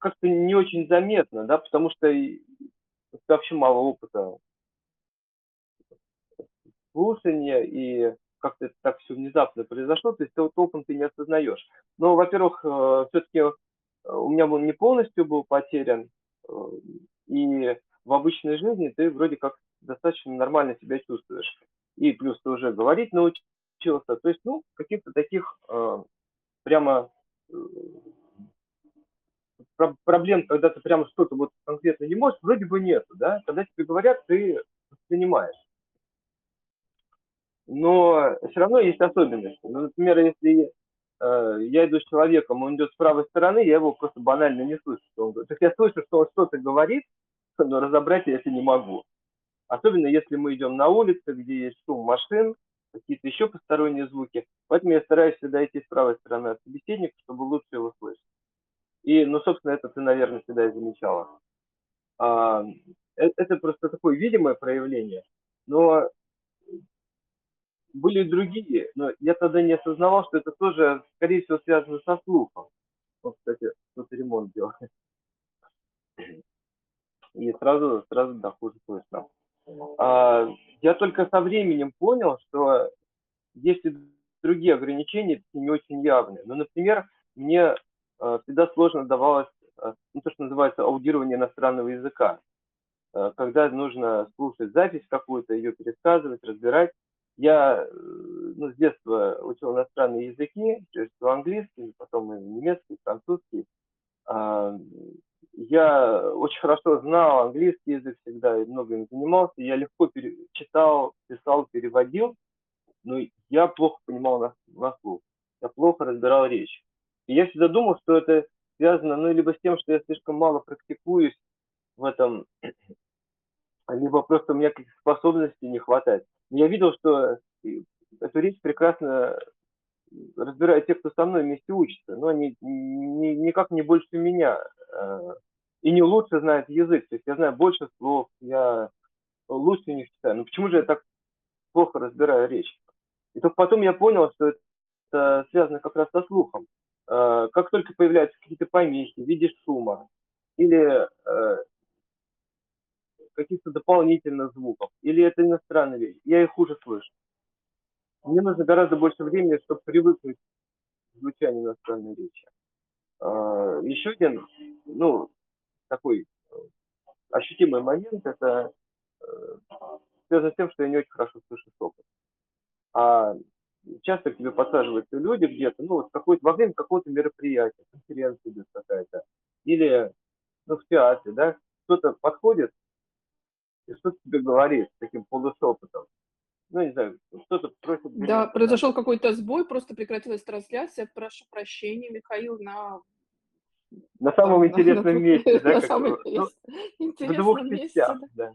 как-то не очень заметно, да, потому что вообще мало опыта слушания, и как-то так все внезапно произошло, то есть вот толком ты не осознаешь. Но, во-первых, э, все-таки э, у меня он не полностью был потерян, э, и в обычной жизни ты вроде как достаточно нормально себя чувствуешь. И плюс ты уже говорить научился. То есть, ну, каких-то таких прямо проблем, когда ты прямо что-то вот конкретно не можешь, вроде бы нету, да? Когда тебе говорят, ты воспринимаешь но все равно есть особенности. Ну, например, если э, я иду с человеком, он идет с правой стороны, я его просто банально не слышу. Что он, есть я слышу, что он что-то говорит, но разобрать я это не могу. Особенно если мы идем на улице, где есть шум машин, какие-то еще посторонние звуки. Поэтому я стараюсь всегда идти с правой стороны от собеседника, чтобы лучше его слышать. И, ну, собственно, это ты, наверное, всегда и замечала. А, это, это просто такое видимое проявление, но были другие, но я тогда не осознавал, что это тоже, скорее всего, связано со слухом. Вот, кстати, кто-то ремонт делает. И сразу, сразу да, хуже слышно. А, я только со временем понял, что есть и другие ограничения, не очень явные. Ну, например, мне всегда сложно давалось а, ну, то, что называется аудирование иностранного языка. А, когда нужно слушать запись какую-то, ее пересказывать, разбирать, я э, ну, с детства учил иностранные языки, прежде всего английский, потом и немецкий, французский. А, я очень хорошо знал английский язык всегда и много им занимался. Я легко читал, писал, переводил, но я плохо понимал на, на слух. Я плохо разбирал речь. И я всегда думал, что это связано, ну, либо с тем, что я слишком мало практикуюсь в этом, либо просто у меня каких-то способностей не хватает я видел, что эту речь прекрасно разбирают те, кто со мной вместе учится, но они ни, никак не больше меня э, и не лучше знают язык. То есть я знаю больше слов, я лучше них читаю. Но почему же я так плохо разбираю речь? И только потом я понял, что это связано как раз со слухом. Э, как только появляются какие-то помехи в виде шума или э, каких-то дополнительных звуков, или это иностранные вещи, я их хуже слышу. Мне нужно гораздо больше времени, чтобы привыкнуть к звучанию иностранной речи. А, еще один, ну, такой э, ощутимый момент, это э, связано с тем, что я не очень хорошо слышу шепот. А часто к тебе подсаживаются люди где-то, ну, вот какой-то, во время какого-то мероприятия, конференции идет какая-то, или ну, в театре, да, кто-то подходит и что тебе говорит таким полушепотом. Ну, не знаю, что-то просит... Да, произошел какой-то сбой, просто прекратилась трансляция. Прошу прощения, Михаил, на... На самом интересном на, месте, да? На самом ну, двух частях, да.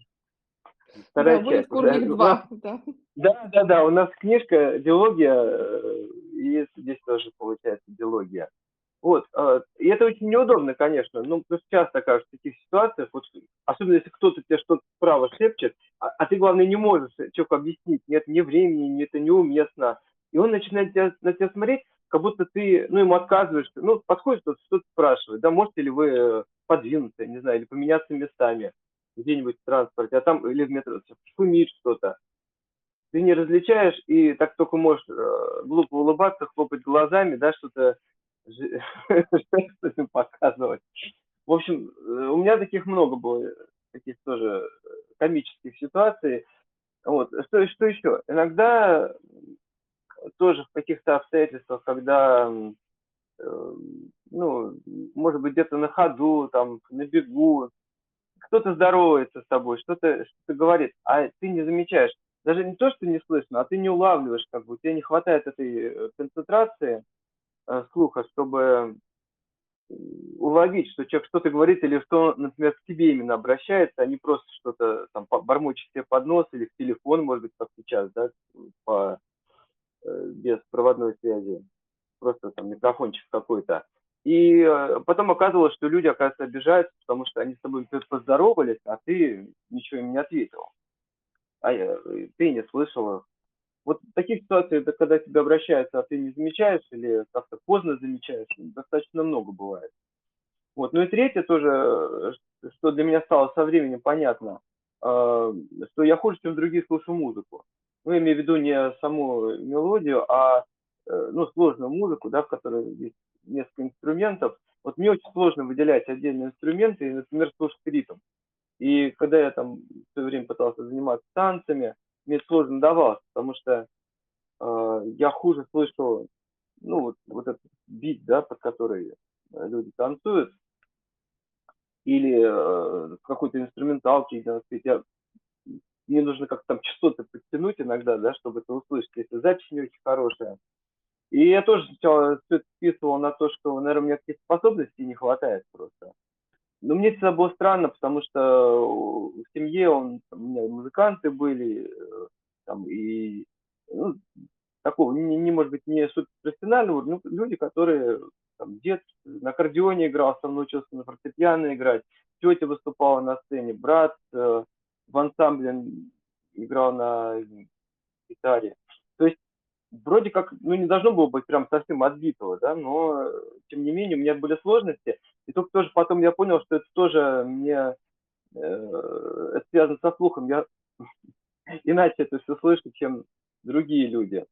Вторая да, будет курник 2, да. Да, да, да, у нас книжка «Биология», э, и здесь тоже получается «Биология». Вот, а, и это очень неудобно, конечно, ну, потому что часто окажешься в таких ситуациях, вот, особенно если кто-то тебе что-то справа шепчет, а, а ты, главное, не можешь человеку объяснить, нет ни времени, это неуместно, и он начинает тебя, на тебя смотреть, как будто ты, ну, ему отказываешь, ну, подходит что-то спрашивает, да, можете ли вы э, подвинуться, не знаю, или поменяться местами где-нибудь в транспорте, а там, или в метро, шумит что-то, ты не различаешь, и так только можешь э, глупо улыбаться, хлопать глазами, да, что-то что показывать. В общем, э, у меня таких много было, таких тоже комических ситуаций. Вот. Что, что еще? Иногда тоже в каких-то обстоятельствах, когда, э, ну, может быть, где-то на ходу, там, на бегу, кто-то здоровается с тобой, что-то что говорит, а ты не замечаешь. Даже не то, что не слышно, а ты не улавливаешь, как бы, у тебя не хватает этой э, концентрации, Э, слуха, чтобы уловить, что человек что-то говорит или что, например, к тебе именно обращается, а не просто что-то там бормочет себе под нос или в телефон, может быть, как сейчас, да, по, э, без проводной связи, просто там микрофончик какой-то. И э, потом оказывалось, что люди, оказывается, обижаются, потому что они с тобой поздоровались, а ты ничего им не ответил. А я, ты не слышала. Вот таких ситуаций, это когда тебе обращаются, а ты не замечаешь или как-то поздно замечаешь, достаточно много бывает. Вот. Ну и третье тоже, что для меня стало со временем понятно, что я хуже, чем другие, слушаю музыку. Ну, я имею в виду не саму мелодию, а Э, ну, сложную музыку, да, в которой есть несколько инструментов. Вот мне очень сложно выделять отдельные инструменты например, слушать ритм. И когда я там в свое время пытался заниматься танцами, мне сложно давалось, потому что э, я хуже слышу, ну, вот, вот этот бит, да, под который э, люди танцуют, или э, какой-то инструменталки, где я, мне нужно как-то там частоты подтянуть иногда, да, чтобы это услышать, если запись не очень хорошая. И я тоже сначала все списывал на то, что, наверное, у меня каких-то способностей не хватает просто. Но мне всегда было странно, потому что в семье он, у меня музыканты были, э, там, и ну, такого, не, не, может быть, не суперпрофессионального, но люди, которые там, дед на аккордеоне играл, со мной учился на фортепиано играть, тетя выступала на сцене, брат э, в ансамбле играл на гитаре. То есть вроде как, ну, не должно было быть прям совсем отбитого, да, но, тем не менее, у меня были сложности, и только тоже потом я понял, что это тоже мне, э, это связано со слухом, я иначе это все слышу, чем другие люди.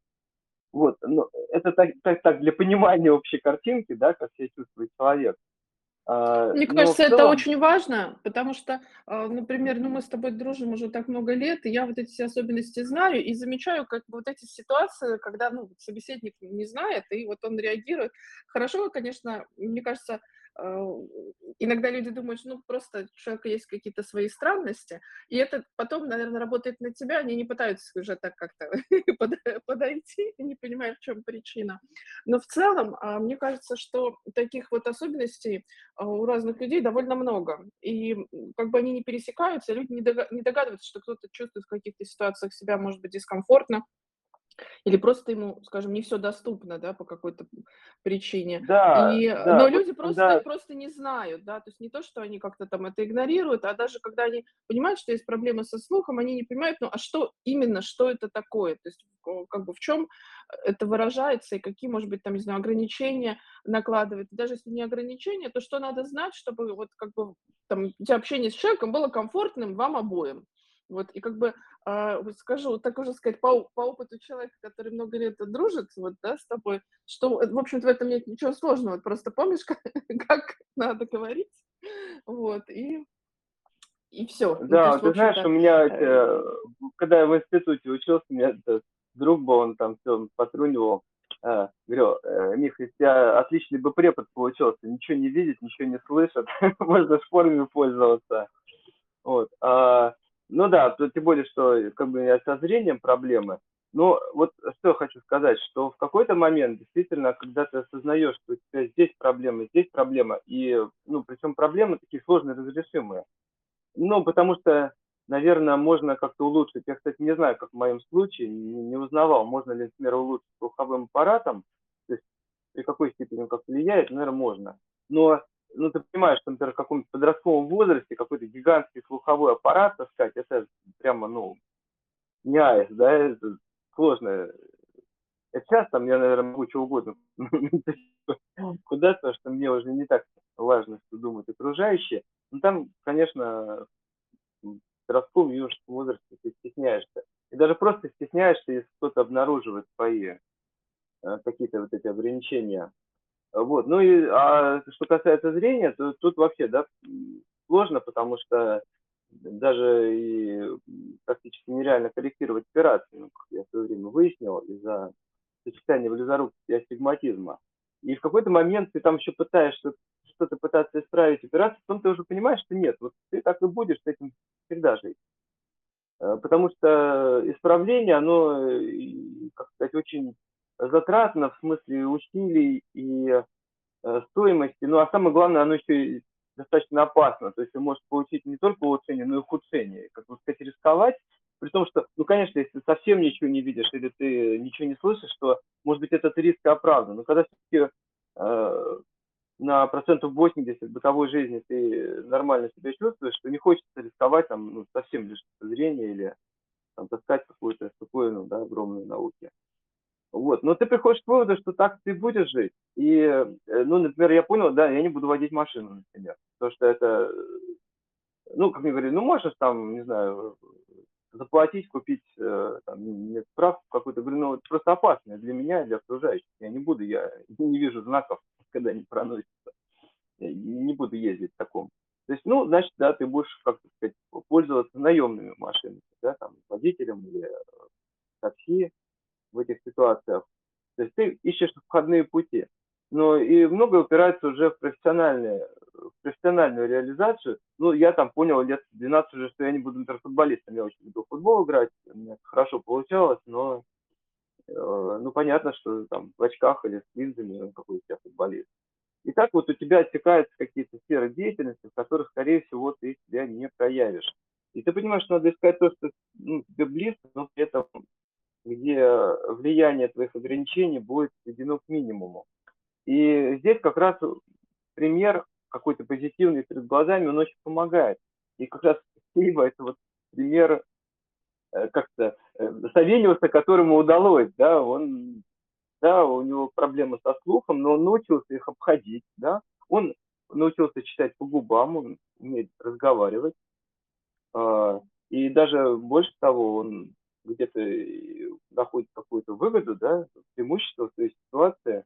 Вот, но это так, так, так для понимания общей картинки, да, как себя чувствует человек. Мне кажется, целом... это очень важно, потому что, а, например, ну мы с тобой дружим уже так много лет, и я вот эти все особенности знаю и замечаю, как вот эти ситуации, когда ну, собеседник не знает, и вот он реагирует. Хорошо, конечно, мне кажется, а, иногда люди думают, что ну просто у человека есть какие-то свои странности, и это потом, наверное, работает на тебя, они не пытаются уже так как-то подойти, не понимают, в чем причина. Но в целом, а, мне кажется, что таких вот особенностей а, у разных людей довольно много, и как бы они не пересекаются, люди не догадываются, что кто-то чувствует в каких-то ситуациях себя, может быть, дискомфортно, или просто ему, скажем, не все доступно, да, по какой-то причине. Да, и, да, но люди просто, да. просто не знают, да, то есть не то, что они как-то там это игнорируют, а даже когда они понимают, что есть проблемы со слухом, они не понимают, ну, а что именно, что это такое, то есть как бы в чем это выражается и какие, может быть, там, не знаю, ограничения накладывает. Даже если не ограничения, то что надо знать, чтобы вот как бы там общение с человеком было комфортным вам обоим. Вот, и как бы э, скажу, так уже сказать, по, по опыту человека, который много лет дружит вот, да, с тобой, что, в общем-то, в этом нет ничего сложного, просто помнишь, как, как надо говорить, вот, и, и все. Ну, да, ну, есть, ты знаешь, у меня, э, когда я в институте учился, у меня друг был, он там все потрунивал, э, говорю, э, Мих, из тебя отличный бы препод получился, ничего не видит, ничего не слышит, можно шпорами пользоваться. Вот. А, ну да, тем более, что как бы со зрением проблемы. Но вот что я хочу сказать, что в какой-то момент действительно, когда ты осознаешь, что у тебя здесь проблема, здесь проблема, и, ну, причем проблемы такие сложные, разрешимые. Ну, потому что, наверное, можно как-то улучшить. Я, кстати, не знаю, как в моем случае, не, не узнавал, можно ли, например, улучшить слуховым аппаратом, то есть при какой степени он как влияет, наверное, можно. Но ну, ты понимаешь, что, например, в каком-то подростковом возрасте какой-то гигантский слуховой аппарат таскать, это прямо, ну, не айс, да, это сложно. Это сейчас там я, наверное, могу чего угодно куда-то, что мне уже не так важно, что думают окружающие. Но там, конечно, в подростковом юношеском возрасте ты стесняешься. И даже просто стесняешься, если кто-то обнаруживает свои э, какие-то вот эти ограничения вот. Ну и а что касается зрения, то тут вообще да, сложно, потому что даже и практически нереально корректировать операции, ну, как я в свое время выяснил, из-за сочетания близорукости и астигматизма. И в какой-то момент ты там еще пытаешься что-то пытаться исправить операцию, потом ты уже понимаешь, что нет, вот ты так и будешь с этим всегда жить. Э, потому что исправление, оно, как сказать, очень затратно в смысле усилий и э, стоимости, ну а самое главное, оно еще и достаточно опасно, то есть ты можешь получить не только улучшение, но и ухудшение, как бы сказать, рисковать, при том, что, ну, конечно, если ты совсем ничего не видишь или ты ничего не слышишь, то, может быть, этот риск оправдан. Но когда все-таки э, на процентов 80 бытовой жизни ты нормально себя чувствуешь, что не хочется рисковать там ну, совсем лишь зрения или там, таскать какую-то штуковину, да, огромную науки. Вот. Но ты приходишь к выводу, что так ты будешь жить. И, э, ну, например, я понял, да, я не буду водить машину, например. Потому что это, ну, как мне говорили, ну, можешь там, не знаю, заплатить, купить э, там, справку какую-то. Говорю, ну, это просто опасно для меня для окружающих. Я не буду, я не вижу знаков, когда они проносятся. Я не буду ездить в таком. То есть, ну, значит, да, ты будешь, как сказать, пользоваться наемными машинами, да, там, водителем или э, такси в этих ситуациях. То есть ты ищешь входные пути. Но и многое упирается уже в профессиональные, в профессиональную реализацию. Ну, я там понял лет 12 уже, что я не буду интерфутболистом. Я очень люблю футбол играть, у меня хорошо получалось, но э, ну, понятно, что там в очках или с линзами ну, какой у тебя футболист. И так вот у тебя оттекаются какие-то сферы деятельности, в которых, скорее всего, ты себя не проявишь. И ты понимаешь, что надо искать то, что ну, тебе близко, но при этом где влияние твоих ограничений будет сведено к минимуму. И здесь как раз пример какой-то позитивный перед глазами, он очень помогает. И как раз Киева это вот пример э, как-то э, Савельеуса, которому удалось, да, он, да, у него проблемы со слухом, но он научился их обходить, да, он научился читать по губам, он умеет разговаривать, а, и даже больше того, он где-то находит какую-то выгоду, да, преимущество в той ситуации,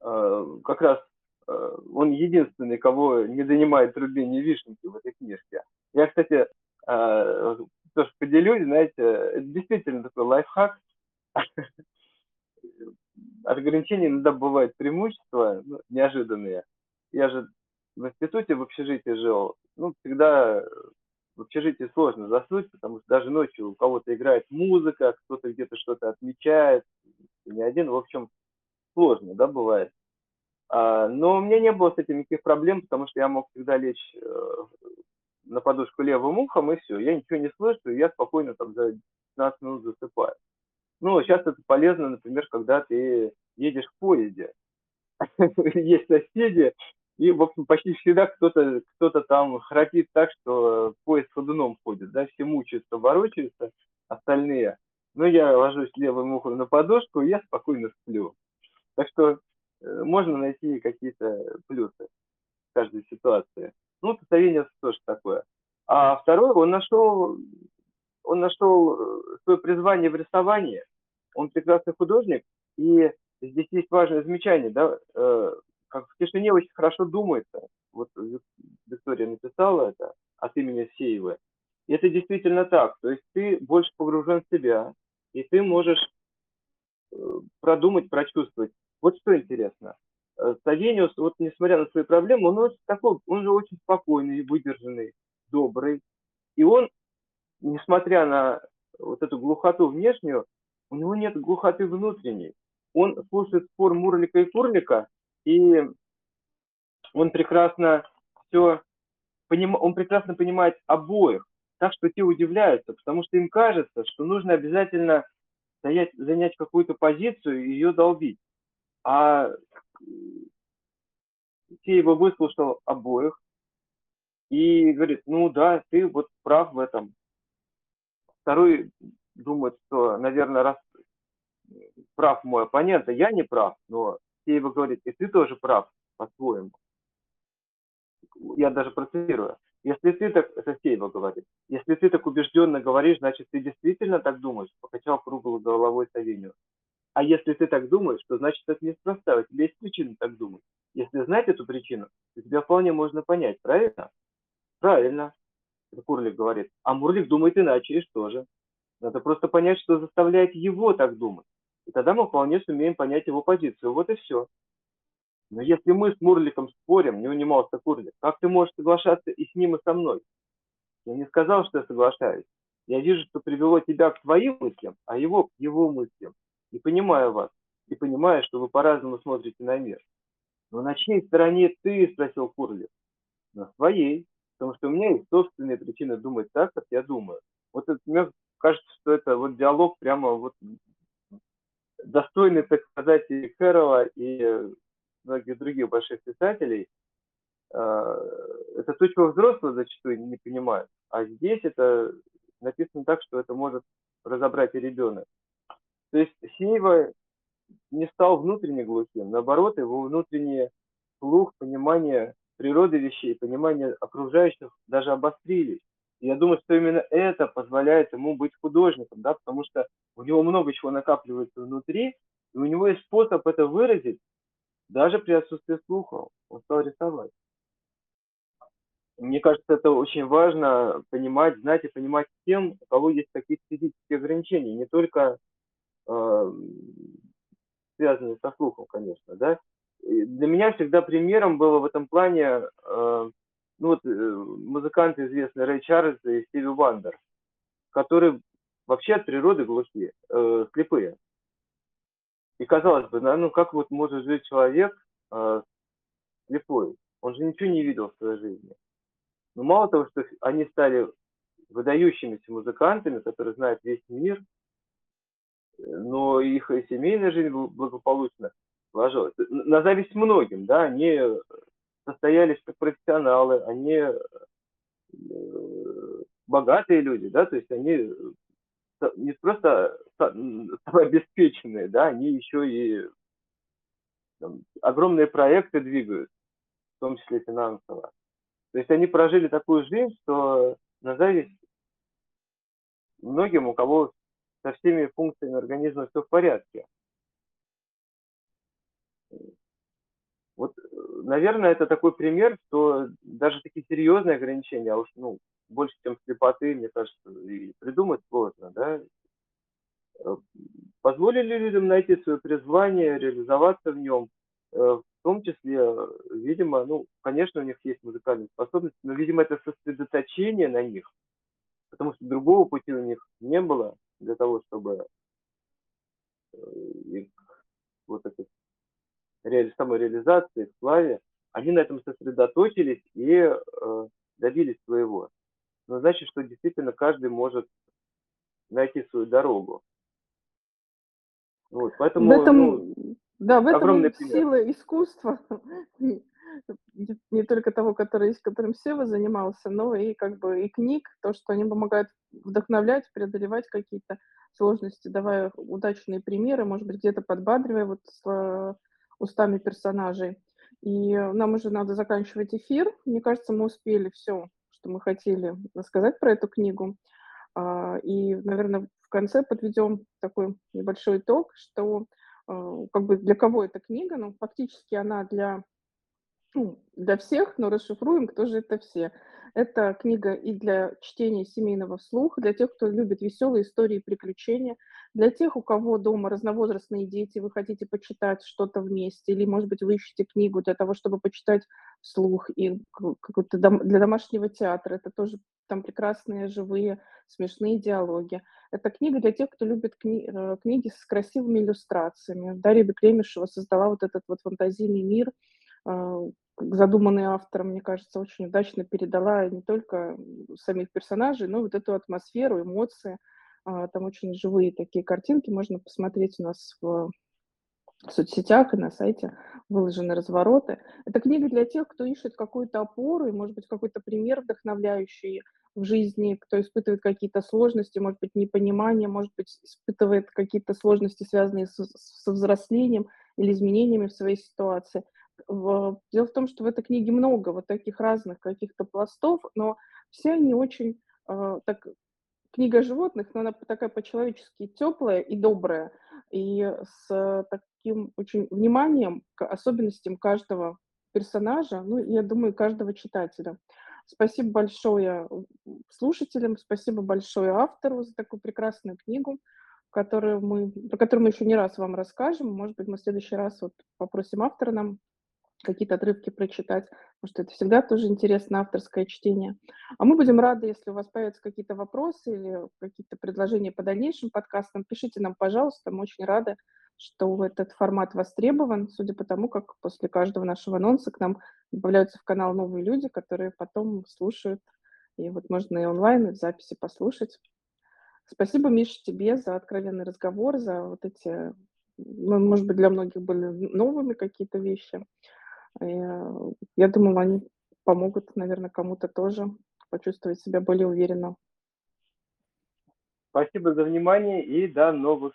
а, как раз а, он единственный, кого не донимает рубение вишенки в этой книжке. Я, кстати, тоже поделюсь, знаете, это действительно такой лайфхак. От ограничений иногда бывают преимущества ну, неожиданные. Я же в институте в общежитии жил, ну, всегда в общежитии сложно заснуть, потому что даже ночью у кого-то играет музыка, кто-то где-то что-то отмечает, не один, в общем, сложно, да, бывает. А, но у меня не было с этим никаких проблем, потому что я мог всегда лечь э, на подушку левым ухом, и все, я ничего не слышу, и я спокойно там за 15 минут засыпаю. Ну, сейчас это полезно, например, когда ты едешь в поезде. Есть соседи, и, в общем, почти всегда кто-то кто там храпит так, что поезд ходуном ходит, да, все мучаются, ворочаются, остальные. Но я ложусь левым ухом на подушку, и я спокойно сплю. Так что э, можно найти какие-то плюсы в каждой ситуации. Ну, Татаринец тоже такое. А второй, он нашел, он нашел э, свое призвание в рисовании. Он прекрасный художник, и здесь есть важное замечание, да, э, как в тишине очень хорошо думается. Вот Виктория написала это от имени Сеевой. И это действительно так. То есть ты больше погружен в себя, и ты можешь э, продумать, прочувствовать. Вот что интересно. Э, Савениус, вот несмотря на свои проблемы, он, такой, он же очень спокойный, выдержанный, добрый. И он, несмотря на вот эту глухоту внешнюю, у него нет глухоты внутренней. Он слушает спор Мурлика и Курлика, и он прекрасно все поним... он прекрасно понимает обоих, так что те удивляются, потому что им кажется, что нужно обязательно стоять, занять какую-то позицию и ее долбить. А те его выслушал обоих и говорит, ну да, ты вот прав в этом. Второй думает, что, наверное, раз прав мой оппонент, а я не прав, но Сеева говорит, и ты тоже прав по-своему. Я даже процитирую. Если ты так, это Сеева говорит, если ты так убежденно говоришь, значит, ты действительно так думаешь, покачал круглой головой Савинию. А если ты так думаешь, то значит, это неспроста, у тебя есть причина так думать. Если знать эту причину, то тебя вполне можно понять, правильно? Правильно, Курлик говорит. А Мурлик думает иначе, и что же? Надо просто понять, что заставляет его так думать. И тогда мы вполне сумеем понять его позицию. Вот и все. Но если мы с Мурликом спорим, не унимался Курлик, как ты можешь соглашаться и с ним, и со мной? Я не сказал, что я соглашаюсь. Я вижу, что привело тебя к твоим мыслям, а его к его мыслям. И понимаю вас. И понимаю, что вы по-разному смотрите на мир. Но на чьей стороне ты, спросил Курлик. На своей. Потому что у меня есть собственные причины думать так, как я думаю. Вот это, мне кажется, что это вот диалог прямо вот достойный, так сказать, и Кэрролла, и многих других больших писателей, это то, чего взрослые зачастую не понимают. А здесь это написано так, что это может разобрать и ребенок. То есть Синева не стал внутренне глухим, наоборот, его внутренний слух, понимание природы вещей, понимание окружающих даже обострились. Я думаю, что именно это позволяет ему быть художником, да, потому что у него много чего накапливается внутри, и у него есть способ это выразить даже при отсутствии слуха. Он стал рисовать. Мне кажется, это очень важно понимать, знать и понимать тем, у кого есть какие-то физические ограничения, не только э, связанные со слухом, конечно, да. И для меня всегда примером было в этом плане, э, ну вот, э, музыканты известные Рэй Чарльз и Стиви Вандер, которые вообще от природы глухие, э, слепые. И казалось бы, ну как вот может жить человек э, слепой? Он же ничего не видел в своей жизни. Но мало того, что они стали выдающимися музыкантами, которые знают весь мир, но их семейная жизнь благополучно сложилась. На зависть многим, да, они состоялись как профессионалы, они э, богатые люди, да, то есть они не просто обеспеченные, да, они еще и там, огромные проекты двигают, в том числе финансово. То есть они прожили такую жизнь, что на зависть многим, у кого со всеми функциями организма все в порядке. Вот, наверное, это такой пример, что даже такие серьезные ограничения, а уж ну, больше, чем слепоты, мне кажется, и придумать сложно, да, э, позволили людям найти свое призвание, реализоваться в нем, э, в том числе, видимо, ну, конечно, у них есть музыкальные способности, но, видимо, это сосредоточение на них, потому что другого пути у них не было для того, чтобы э, их вот это реали, самореализации, славе, они на этом сосредоточились и э, добились своего. Но значит, что действительно каждый может найти свою дорогу. Вот, поэтому, в этом, ну, да, в этом сила искусства не только того, который, которым Сева занимался, но и как бы и книг, то, что они помогают вдохновлять, преодолевать какие-то сложности, давая удачные примеры, может быть, где-то подбадривая вот устами персонажей. И нам уже надо заканчивать эфир. Мне кажется, мы успели все, что мы хотели рассказать про эту книгу. А, и, наверное, в конце подведем такой небольшой итог, что э, как бы для кого эта книга, ну, фактически она для для всех, но расшифруем, кто же это все. Это книга и для чтения семейного вслух, для тех, кто любит веселые истории и приключения, для тех, у кого дома разновозрастные дети, вы хотите почитать что-то вместе, или, может быть, вы ищете книгу для того, чтобы почитать вслух, и для домашнего театра. Это тоже там прекрасные, живые, смешные диалоги. Это книга для тех, кто любит кни- э, книги с красивыми иллюстрациями. Дарья Беклемишева создала вот этот вот фантазийный мир, а, задуманный автором, мне кажется, очень удачно передала не только самих персонажей, но и вот эту атмосферу, эмоции. А, там очень живые такие картинки, можно посмотреть у нас в соцсетях и на сайте выложены развороты. Это книга для тех, кто ищет какую-то опору и, может быть, какой-то пример вдохновляющий в жизни, кто испытывает какие-то сложности, может быть, непонимание, может быть, испытывает какие-то сложности, связанные с, со взрослением или изменениями в своей ситуации – в... Дело в том, что в этой книге много вот таких разных каких-то пластов, но все они очень э, так книга животных, но она такая по-человечески теплая и добрая, и с таким очень вниманием к особенностям каждого персонажа, ну, я думаю, каждого читателя. Спасибо большое слушателям, спасибо большое автору за такую прекрасную книгу, которую мы, про которую мы еще не раз вам расскажем. Может быть, мы в следующий раз вот попросим автора нам какие-то отрывки прочитать, потому что это всегда тоже интересно авторское чтение. А мы будем рады, если у вас появятся какие-то вопросы или какие-то предложения по дальнейшим подкастам, пишите нам, пожалуйста, мы очень рады, что этот формат востребован, судя по тому, как после каждого нашего анонса к нам добавляются в канал новые люди, которые потом слушают, и вот можно и онлайн, и в записи послушать. Спасибо, Миша, тебе за откровенный разговор, за вот эти ну, может быть, для многих были новыми какие-то вещи. Э, я думаю, они помогут, наверное, кому-то тоже почувствовать себя более уверенно. Спасибо за внимание и до новых